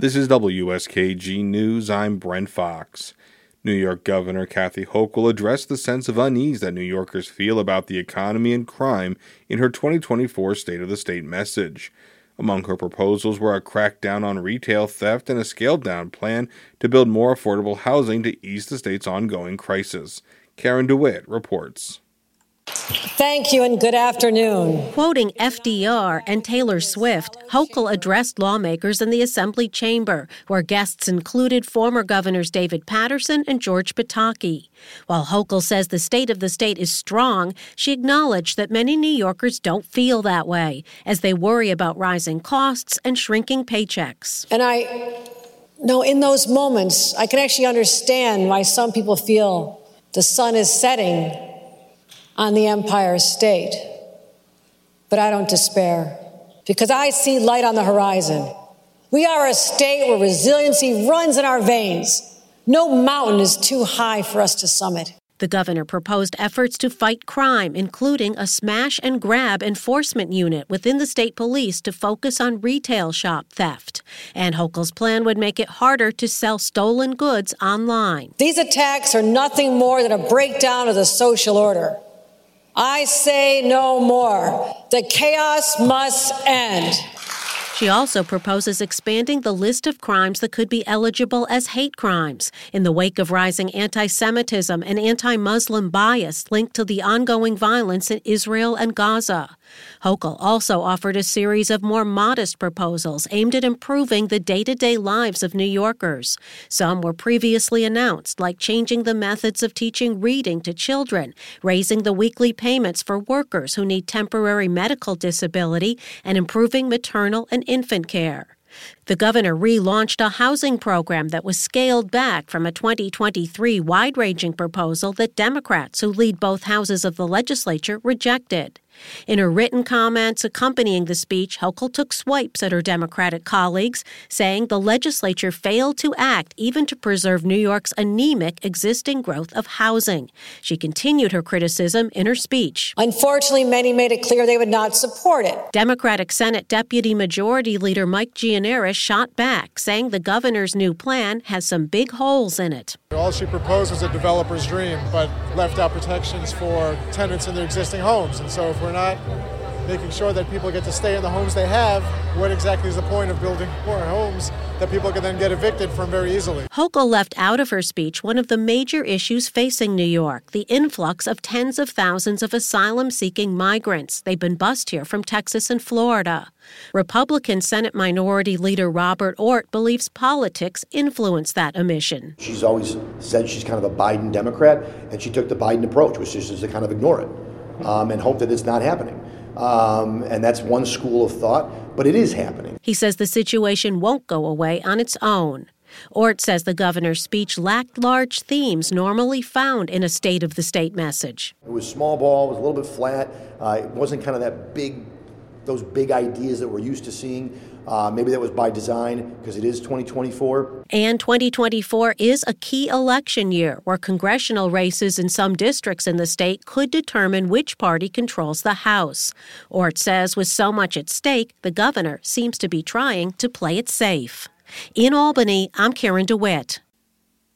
This is WSKG News. I'm Brent Fox. New York Governor Kathy Hochul addressed the sense of unease that New Yorkers feel about the economy and crime in her 2024 State of the State message. Among her proposals were a crackdown on retail theft and a scaled down plan to build more affordable housing to ease the state's ongoing crisis. Karen DeWitt reports. Thank you and good afternoon. Quoting FDR and Taylor Swift, Hochul addressed lawmakers in the Assembly chamber, where guests included former governors David Paterson and George Pataki. While Hochul says the state of the state is strong, she acknowledged that many New Yorkers don't feel that way, as they worry about rising costs and shrinking paychecks. And I know in those moments, I can actually understand why some people feel the sun is setting on the Empire State. But I don't despair because I see light on the horizon. We are a state where resiliency runs in our veins. No mountain is too high for us to summit. The governor proposed efforts to fight crime, including a smash and grab enforcement unit within the state police to focus on retail shop theft. And Hochul's plan would make it harder to sell stolen goods online. These attacks are nothing more than a breakdown of the social order. I say no more. The chaos must end. She also proposes expanding the list of crimes that could be eligible as hate crimes in the wake of rising anti Semitism and anti Muslim bias linked to the ongoing violence in Israel and Gaza. Hochul also offered a series of more modest proposals aimed at improving the day to day lives of New Yorkers. Some were previously announced, like changing the methods of teaching reading to children, raising the weekly payments for workers who need temporary medical disability, and improving maternal and infant care. The governor relaunched a housing program that was scaled back from a 2023 wide ranging proposal that Democrats who lead both houses of the legislature rejected. In her written comments accompanying the speech, Hochul took swipes at her Democratic colleagues, saying the legislature failed to act even to preserve New York's anemic existing growth of housing. She continued her criticism in her speech. Unfortunately, many made it clear they would not support it. Democratic Senate Deputy Majority Leader Mike Gianaris shot back, saying the governor's new plan has some big holes in it. All she proposed was a developer's dream, but left out protections for tenants in their existing homes. And so if we're we're not making sure that people get to stay in the homes they have, what exactly is the point of building more homes that people can then get evicted from very easily? Hochul left out of her speech one of the major issues facing New York the influx of tens of thousands of asylum seeking migrants. They've been bussed here from Texas and Florida. Republican Senate Minority Leader Robert Ortt believes politics influenced that omission. She's always said she's kind of a Biden Democrat, and she took the Biden approach, which is just to kind of ignore it um, and hope that it's not happening. Um, and that's one school of thought, but it is happening. He says the situation won't go away on its own. Ortt says the governor's speech lacked large themes normally found in a State of the State message. It was small ball, it was a little bit flat. Uh, it wasn't kind of that big, those big ideas that we're used to seeing. Uh, maybe that was by design because it is 2024. And 2024 is a key election year where congressional races in some districts in the state could determine which party controls the House. Ortt says with so much at stake, the governor seems to be trying to play it safe. In Albany, I'm Karen DeWitt.